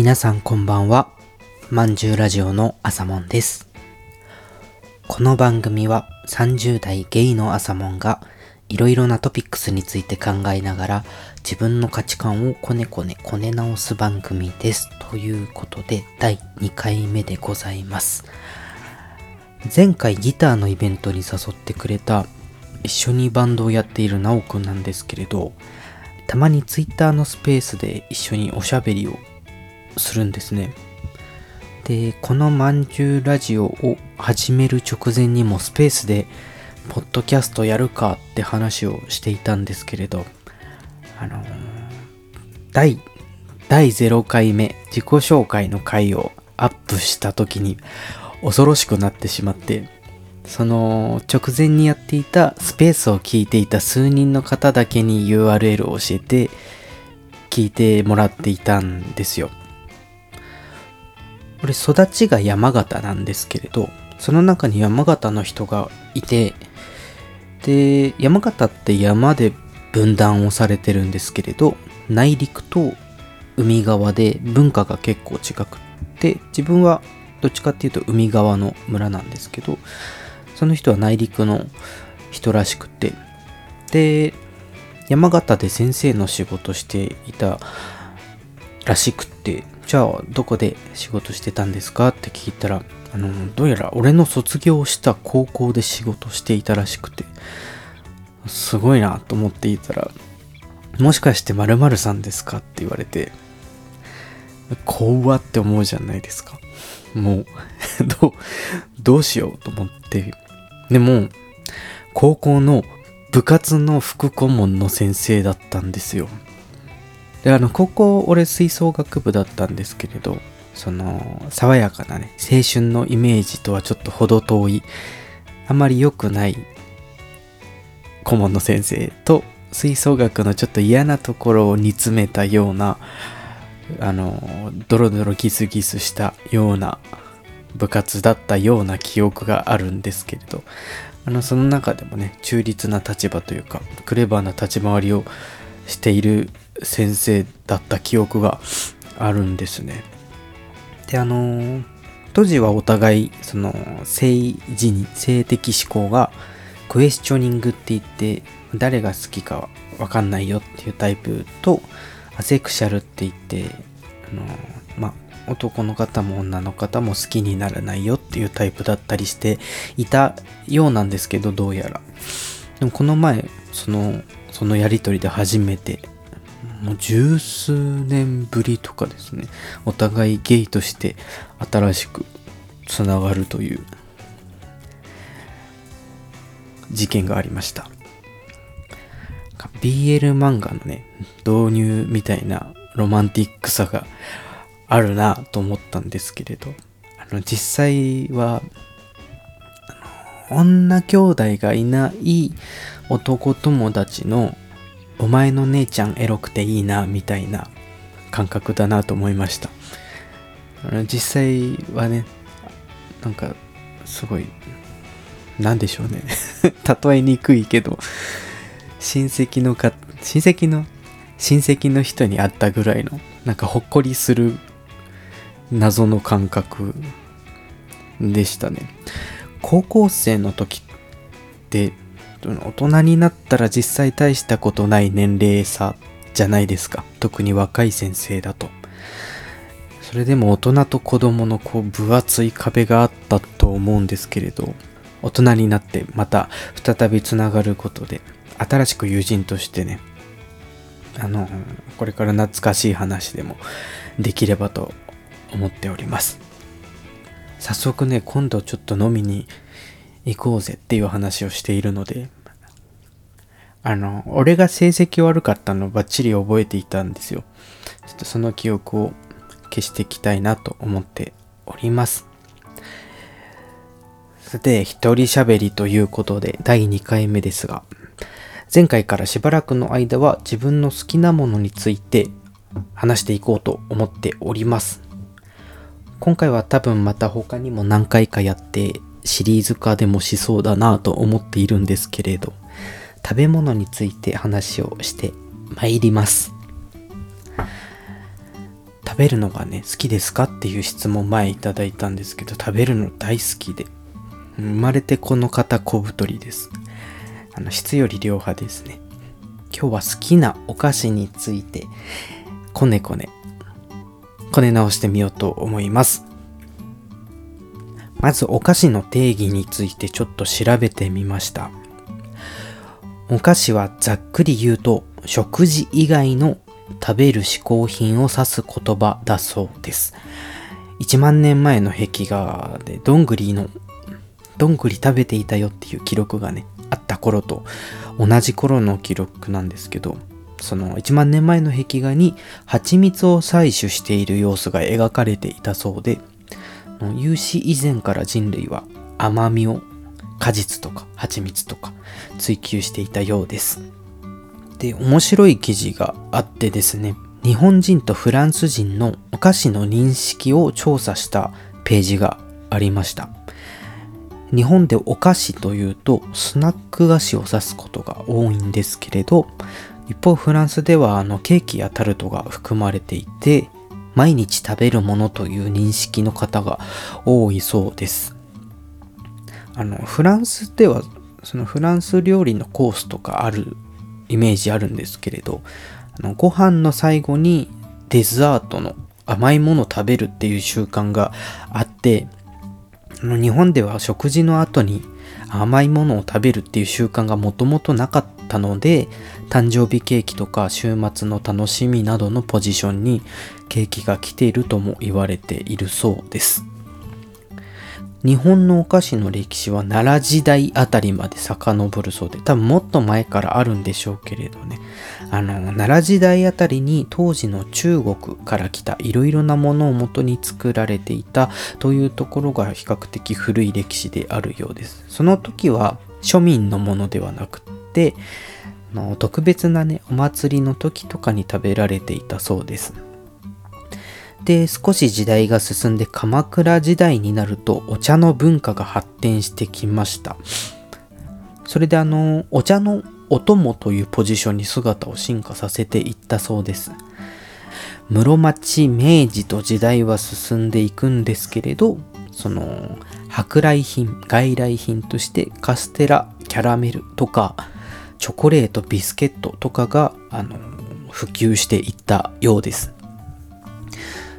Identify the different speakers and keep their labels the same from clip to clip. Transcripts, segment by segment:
Speaker 1: 皆さんこんばんは。まんじゅうラジオの朝もんです。この番組は30代ゲイの朝もんがいろいろなトピックスについて考えながら自分の価値観をこねこねこね直す番組です。ということで第2回目でございます。前回ギターのイベントに誘ってくれた一緒にバンドをやっているなおくんなんですけれどたまにツイッターのスペースで一緒におしゃべりをするんですねでこのまんじゅうラジオを始める直前にもスペースでポッドキャストやるかって話をしていたんですけれどあのー第第0回目自己紹介の回をアップした時に恐ろしくなってしまってその直前にやっていたスペースを聞いていた数人の方だけに URL を教えて聞いてもらっていたんですよ。俺育ちが山形なんですけれどその中に山形の人がいてで山形って山で分断をされてるんですけれど内陸と海側で文化が結構違くって自分はどっちかっていうと海側の村なんですけどその人は内陸の人らしくてで山形で先生の仕事していたらしくってじゃあどこで仕事してたんですか？って聞いたらあのどうやら俺の卒業した高校で仕事していたらしくてすごいなと思っていたらもしかして〇〇さんですか？って言われて怖って思うじゃないですか。もう どうどうしようと思って。でも高校の部活の副顧問の先生だったんですよ。であの高校俺吹奏楽部だったんですけれどその爽やかなね青春のイメージとはちょっと程遠いあまり良くない顧問の先生と吹奏楽のちょっと嫌なところを煮詰めたようなあのドロドロギスギスしたような部活だったような記憶があるんですけれどあのその中でもね中立な立場というかクレバーな立ち回りをしている先生だった記憶があるんですね。であの当時はお互いその性自認性的思考がクエスチョニングって言って誰が好きかわかんないよっていうタイプとアセクシャルって言ってあのまあ男の方も女の方も好きにならないよっていうタイプだったりしていたようなんですけどどうやらでもこの前そのそのやりとりで初めてもう十数年ぶりとかですね。お互いゲイとして新しくつながるという事件がありました。BL 漫画のね導入みたいなロマンティックさがあるなと思ったんですけれどあの実際は女兄弟がいない男友達のお前の姉ちゃんエロくていいなみたいな感覚だなと思いました。実際はねなんかすごいなんでしょうね。例えにくいけど親戚のか親戚の親戚の人に会ったぐらいのなんかほっこりする謎の感覚でしたね。高校生の時って大人になったら実際大したことない年齢差じゃないですか。特に若い先生だと。それでも大人と子供のこう分厚い壁があったと思うんですけれど大人になってまた再びつながることで新しく友人としてねあのこれから懐かしい話でもできればと思っております。早速ね今度ちょっと飲みに行こうぜっていう話をしているのであの俺が成績悪かったのバッチリ覚えていたんですよ。ちょっとその記憶を消していきたいなと思っております。さて一人喋りということで第2回目ですが前回からしばらくの間は自分の好きなものについて話していこうと思っております。今回は多分また他にも何回かやってシリーズ化でもしそうだなと思っているんですけれど食べ物について話をしてまいります。食べるのがね好きですかっていう質問前いただいたんですけど食べるの大好きで生まれてこの方小太りです。あの質より量派ですね。今日は好きなお菓子についてこねこねこね直してみようと思います。まずお菓子の定義についてちょっと調べてみました。お菓子はざっくり言うと食事以外の食べる嗜好品を指す言葉だそうです。1万年前の壁画でどんぐりのどんぐり食べていたよっていう記録がねあった頃と同じ頃の記録なんですけどその1万年前の壁画に蜂蜜を採取している様子が描かれていたそうで有史以前から人類は甘みを果実とか蜂蜜とか追求していたようです。で面白い記事があってですね日本人とフランス人のお菓子の認識を調査したページがありました。日本でお菓子というとスナック菓子を指すことが多いんですけれど一方フランスではあのケーキやタルトが含まれていて毎日食べるものという認識の方が多いそうです。あのフランスではそのフランス料理のコースとかあるイメージあるんですけれどあのご飯の最後にデザートの甘いものを食べるっていう習慣があってあの日本では食事の後に甘いものを食べるっていう習慣がもともとなかっったので誕生日ケーキとか週末の楽しみなどのポジションにケーキが来ているとも言われているそうです日本のお菓子の歴史は奈良時代あたりまで遡るそうで、多分もっと前からあるんでしょうけれどね。あの、奈良時代あたりに当時の中国から来たいろいろなものを元に作られていたというところが比較的古い歴史であるようです。その時は庶民のものではなくって、の特別なね、お祭りの時とかに食べられていたそうです。で少し時代が進んで鎌倉時代になるとお茶の文化が発展してきましたそれであのお茶のお供というポジションに姿を進化させていったそうです室町明治と時代は進んでいくんですけれどその舶来品外来品としてカステラキャラメルとかチョコレートビスケットとかがあの普及していったようです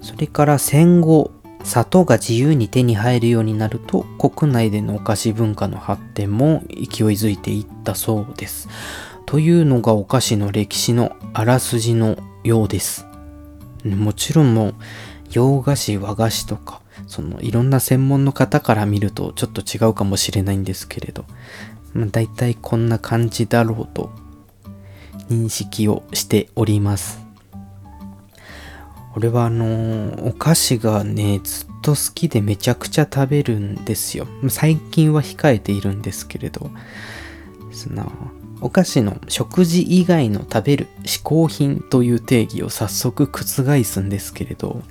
Speaker 1: それから戦後砂糖が自由に手に入るようになると国内でのお菓子文化の発展も勢いづいていったそうです。というのがお菓子の歴史のあらすじのようです。もちろんもう洋菓子和菓子とかそのいろんな専門の方から見るとちょっと違うかもしれないんですけれど、まあ、大体こんな感じだろうと認識をしております。俺はあのー、お菓子がね、ずっと好きでめちゃくちゃ食べるんですよ。最近は控えているんですけれど、その、お菓子の食事以外の食べる嗜好品という定義を早速覆すんですけれど、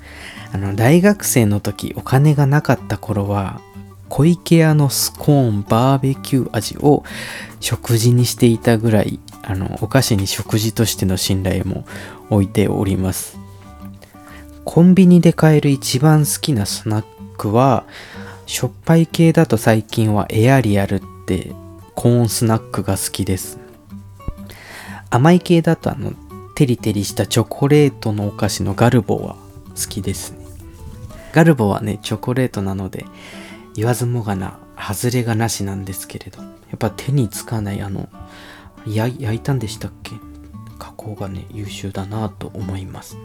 Speaker 1: あの、大学生の時お金がなかった頃は、小池屋のスコーンバーベキュー味を食事にしていたぐらい、あの、お菓子に食事としての信頼も置いております。コンビニで買える一番好きなスナックは、しょっぱい系だと最近はエアリアルってコーンスナックが好きです。甘い系だとあの、テリテリしたチョコレートのお菓子のガルボは好きですね。ガルボはね、チョコレートなので、言わずもがな、外れがなしなんですけれど、やっぱ手につかないあの、焼いたんでしたっけ？加工がね、優秀だなと思います。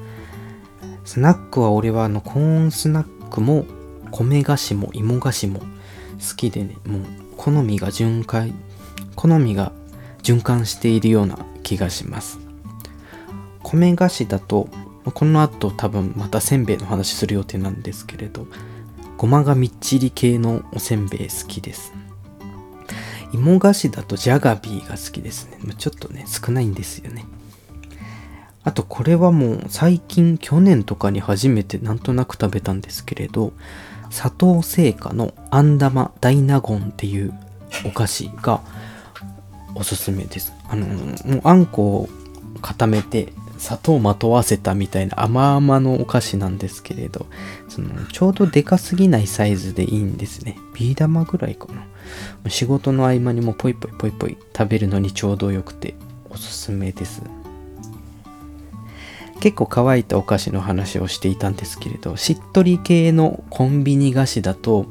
Speaker 1: スナックは俺はあのコーンスナックも米菓子も芋菓子も好きでねもう好みが循環好みが循環しているような気がします。米菓子だとこの後多分またせんべいの話する予定なんですけれどごまがみっちり系のおせんべい好きです。芋菓子だとジャガビーが好きですね。ちょっとね少ないんですよね。あとこれはもう最近去年とかに初めてなんとなく食べたんですけれど砂糖製菓のあん玉大納言っていうお菓子がおすすめです。あのもうあんこを固めて砂糖まとわせたみたいな甘々のお菓子なんですけれど、そのちょうどでかすぎないサイズでいいんですね。ビー玉ぐらいかな。仕事の合間にもポイポイポイポイ食べるのにちょうどよくておすすめです。結構乾いたお菓子の話をしていたんですけれど、しっとり系のコンビニ菓子だと、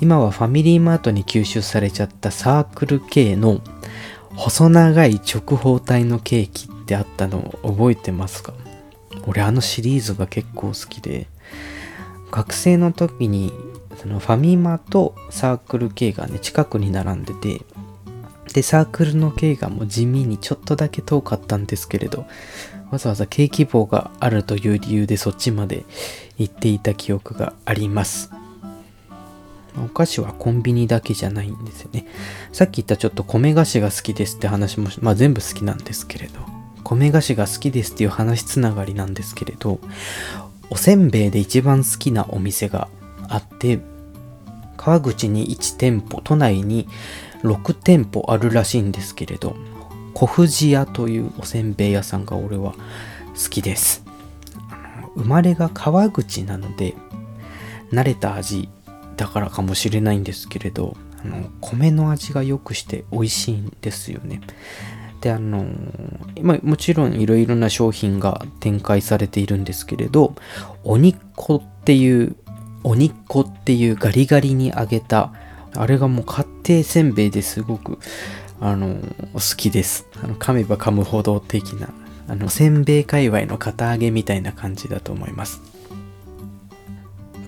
Speaker 1: 今はファミリーマートに吸収されちゃったサークル系の細長い直方体のケーキってあったの覚えてますか？俺あのシリーズが結構好きで学生の時にそのファミマとサークル系がね近くに並んでてでサークルの系がもう地味にちょっとだけ遠かったんですけれどわざわざ景気棒があるという理由でそっちまで行っていた記憶があります。お菓子はコンビニだけじゃないんですよね。さっき言ったちょっと米菓子が好きですって話も、まあ全部好きなんですけれど、米菓子が好きですっていう話つながりなんですけれど、おせんべいで一番好きなお店があって、川口に1店舗、都内に6店舗あるらしいんですけれど、小藤屋というおせんべい屋さんが俺は好きです。生まれが川口なので、慣れた味だからかもしれないんですけれどあの米の味が良くして美味しいんですよねであのまもちろんいろいろな商品が展開されているんですけれどお肉っていうお肉っていうガリガリに揚げたあれがもう家庭せんべいですごくあの好きです。あの噛めば噛むほど的なあのせんべい界隈の堅揚げみたいな感じだと思います。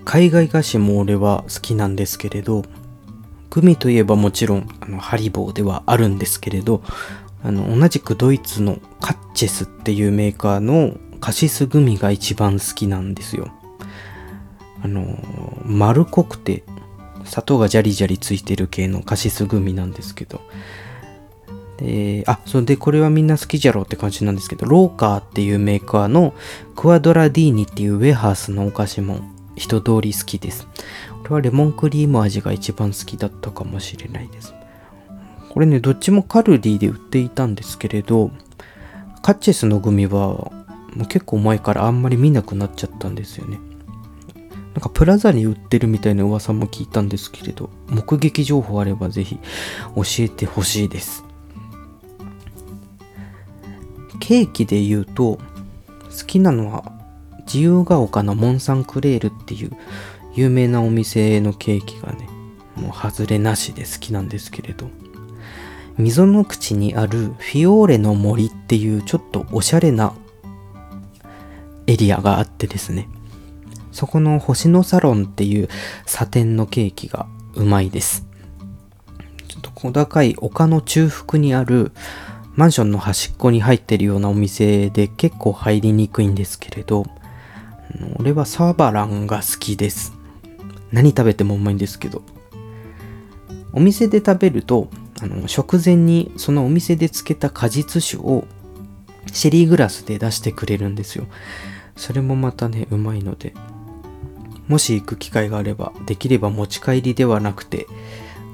Speaker 1: 海外菓子も俺は好きなんですけれどグミといえばもちろんあのハリボーではあるんですけれどあの同じくドイツのカッチェスっていうメーカーのカシスグミが一番好きなんですよあの丸濃くて砂糖がジャリジャリついてる系のカシスグミなんですけどであそれでこれはみんな好きじゃろうって感じなんですけどローカーっていうメーカーのクアドラディーニっていうウェハースのお菓子も一通り好きです。これはレモンクリーム味が一番好きだったかもしれないです。これね、どっちもカルディで売っていたんですけれど、カッチェスのグミはもう結構前からあんまり見なくなっちゃったんですよね。なんかプラザに売ってるみたいな噂も聞いたんですけれど、目撃情報あればぜひ教えてほしいです。ケーキで言うと、好きなのは自由が丘のモンサンクレールっていう有名なお店のケーキがね、もう外れなしで好きなんですけれど、溝の口にあるフィオーレの森っていうちょっとおしゃれなエリアがあってですね、そこの星のサロンっていうサテンのケーキがうまいです。ちょっと小高い丘の中腹にあるマンションの端っこに入ってるようなお店で結構入りにくいんですけれど、俺はサーバランが好きです。何食べてもうまいんですけど。お店で食べると、あの食前にそのお店で漬けた果実酒をシェリーグラスで出してくれるんですよ。それもまたね、うまいので、もし行く機会があれば、できれば持ち帰りではなくて、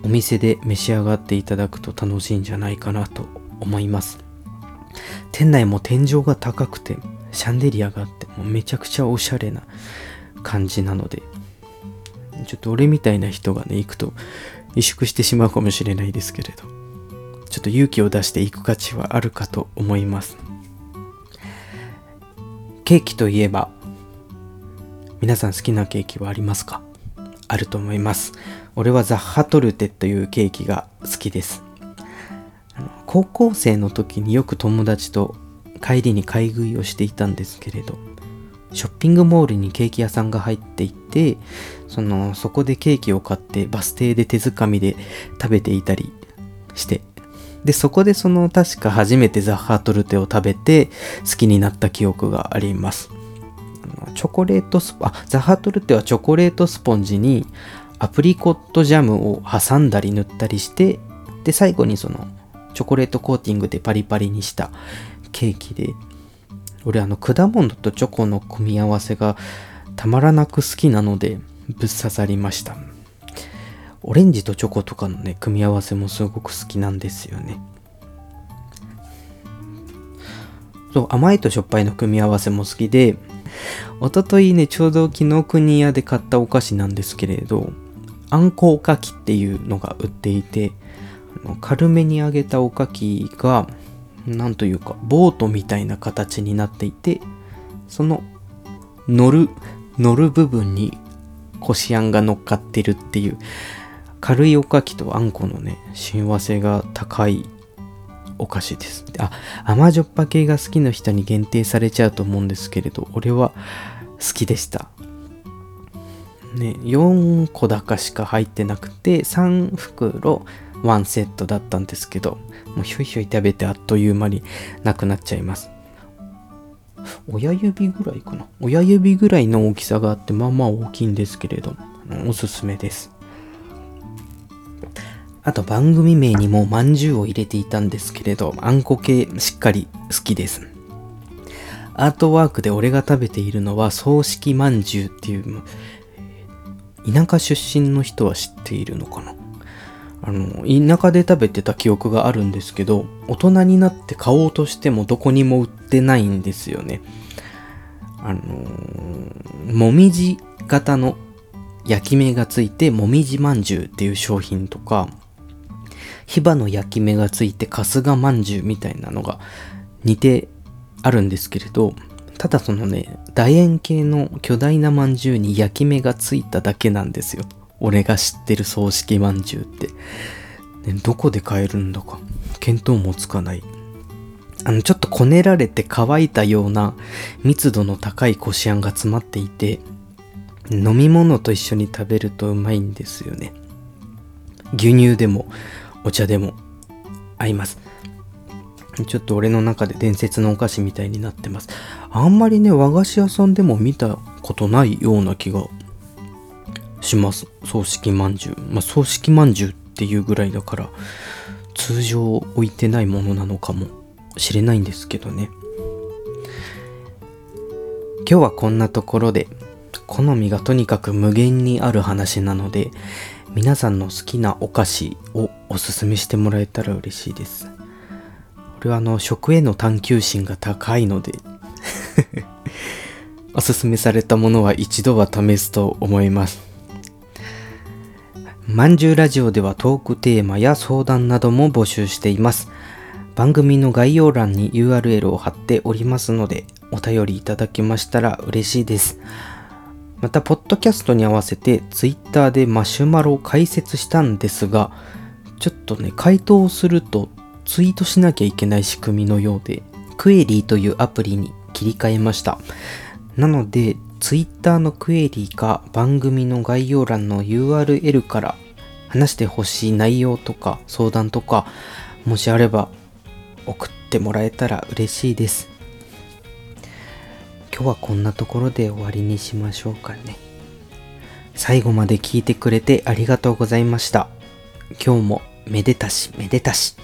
Speaker 1: お店で召し上がっていただくと楽しいんじゃないかなと思います。店内も天井が高くて、シャンデリアがあってもうめちゃくちゃおしゃれな感じなのでちょっと俺みたいな人がね行くと萎縮してしまうかもしれないですけれど。ちょっと勇気を出していく価値はあるかと思います。ケーキといえば皆さん好きなケーキはありますか？あると思います。俺はザッハトルテというケーキが好きです。高校生の時によく友達と帰りに買い食いをしていたんですけれどショッピングモールにケーキ屋さんが入っていてそのそこでケーキを買ってバス停で手づかみで食べていたりして。でそこでその確か初めてザッハートルテを食べて好きになった記憶があります。チョコレートスポあザッハートルテはチョコレートスポンジにアプリコットジャムを挟んだり塗ったりしてで最後にそのチョコレートコーティングでパリパリにしたケーキで。俺あの果物とチョコの組み合わせがたまらなく好きなのでぶっ刺さりました。オレンジとチョコとかのね組み合わせもすごく好きなんですよね。そう甘いとしょっぱいの組み合わせも好きでおとといねちょうど紀ノ国屋で買ったお菓子なんですけれどあんこおかきっていうのが売っていて軽めに揚げたおかきがなんというかボートみたいな形になっていてその乗る乗る部分にこしあんが乗っかってるっていう軽いおかきとあんこのね親和性が高いお菓子です。あ甘じょっぱ系が好きな人に限定されちゃうと思うんですけれど俺は好きでした。ね4個高しか入ってなくて3袋1セットだったんですけどもうひょいひょい食べてあっという間になくなっちゃいます。親指ぐらいかな。親指ぐらいの大きさがあってまあまあ大きいんですけれどおすすめです。あと番組名にもまんじゅうを入れていたんですけれどあんこ系しっかり好きです。アートワークで俺が食べているのは葬式まんじゅうっていう田舎出身の人は知っているのかな。あの田舎で食べてた記憶があるんですけど大人になって買おうとしてもどこにも売ってないんですよね。あのもみじ型の焼き目がついてもみじまんじゅうっていう商品とかヒバの焼き目がついて春日まんじゅうみたいなのが似てあるんですけれどただそのね楕円形の巨大なまんじゅうに焼き目がついただけなんですよ。俺が知ってる葬式まんじゅうって、ね、どこで買えるんだか。見当もつかない。あのちょっとこねられて乾いたような密度の高いこしあんが詰まっていて飲み物と一緒に食べるとうまいんですよね。牛乳でもお茶でも合います。ちょっと俺の中で伝説のお菓子みたいになってます。あんまりね和菓子屋さんでも見たことないような気がします。葬式まんじゅう。まあ葬式まんじゅうっていうぐらいだから通常置いてないものなのかもしれないんですけどね。今日はこんなところで好みがとにかく無限にある話なので皆さんの好きなお菓子をおすすめしてもらえたら嬉しいです。俺はあの食への探求心が高いので おすすめされたものは一度は試すと思います。まんじゅうラジオではトークテーマや相談なども募集しています。番組の概要欄に URL を貼っておりますので、お便りいただけましたら嬉しいです。また、ポッドキャストに合わせて Twitter でマシュマロを解説したんですが、ちょっとね、回答するとツイートしなきゃいけない仕組みのようで、クエリーというアプリに切り替えました。なので、Twitter のクエリか番組の概要欄の URL から話してほしい内容とか相談とかもしあれば送ってもらえたら嬉しいです。今日はこんなところで終わりにしましょうかね。最後まで聞いてくれてありがとうございました。今日もめでたしめでたし。